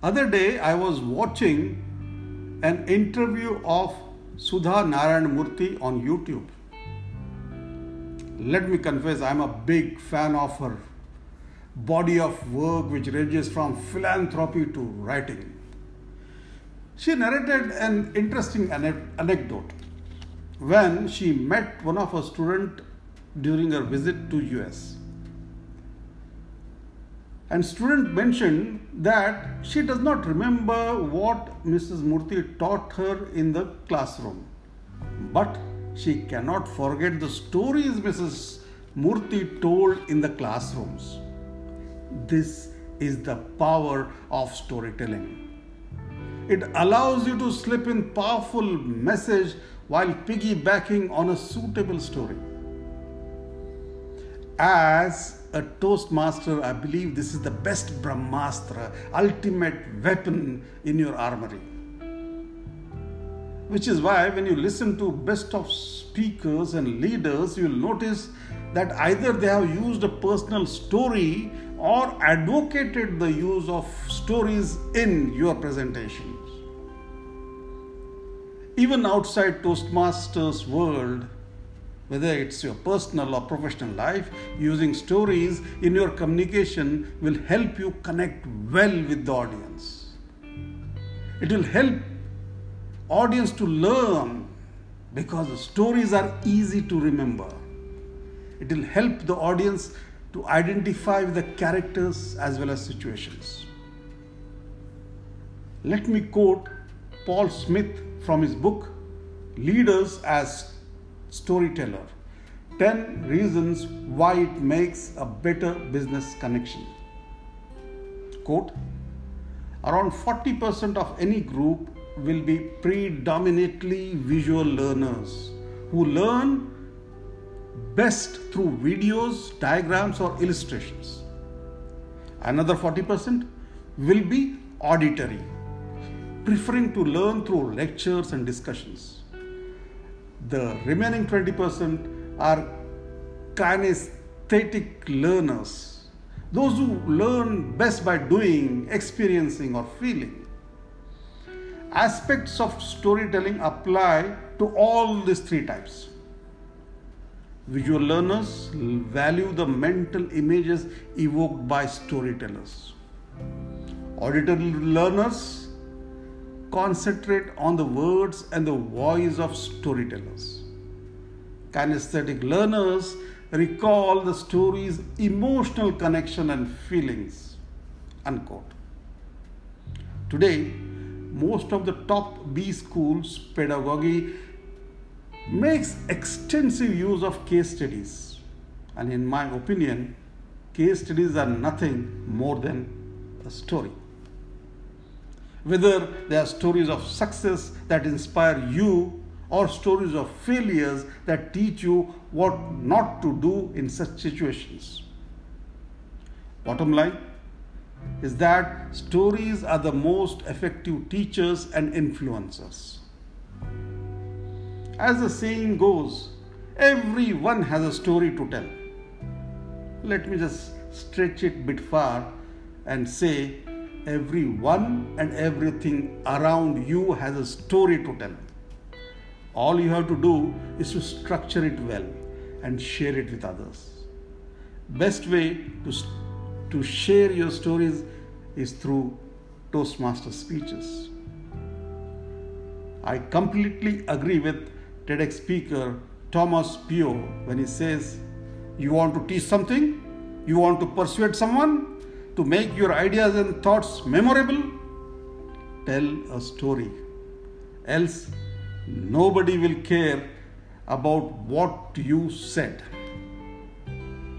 Other day, I was watching an interview of Sudha Narayan Murthy on YouTube. Let me confess, I'm a big fan of her body of work, which ranges from philanthropy to writing. She narrated an interesting anecdote when she met one of her students during her visit to US and student mentioned that she does not remember what mrs murthy taught her in the classroom. But she cannot forget the stories mrs murthy told in the classrooms. This is the power of storytelling. It allows you to slip in powerful message while piggybacking on a suitable story as a Toastmaster, I believe this is the best Brahmastra, ultimate weapon in your armory. Which is why, when you listen to best of speakers and leaders, you will notice that either they have used a personal story or advocated the use of stories in your presentations. Even outside Toastmasters world, whether it's your personal or professional life, using stories in your communication will help you connect well with the audience. It will help audience to learn because the stories are easy to remember. It will help the audience to identify with the characters as well as situations. Let me quote Paul Smith from his book Leaders as storyteller 10 reasons why it makes a better business connection. Quote Around 40% of any group will be predominantly visual learners who learn best through videos, diagrams, or illustrations. Another 40% will be auditory, preferring to learn through lectures and discussions the remaining 20% are kinesthetic learners, those who learn best by doing, experiencing, or feeling. Aspects of storytelling apply to all these three types. Visual learners value the mental images evoked by storytellers. Auditory learners concentrate on the words and the voice of storytellers. Kinesthetic learners recall the story's emotional connection and feelings. Unquote. Today, most of the top B schools pedagogy makes extensive use of case studies. And in my opinion, case studies are nothing more than a story whether they are stories of success that inspire you or stories of failures that teach you what not to do in such situations. Bottom line is that stories are the most effective teachers and influencers. As the saying goes, everyone has a story to tell. Let me just stretch it a bit far and say everyone and everything around you has a story to tell. All you have to do is to structure it well and share it with others. Best way to, to share your stories is through Toastmaster speeches. I completely agree with TEDx speaker Thomas Pio when he says, You want to teach something? You want to persuade someone? To make your ideas and thoughts memorable, tell a story. Else, nobody will care about what you said.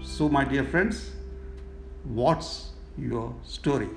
So, my dear friends, what's your story?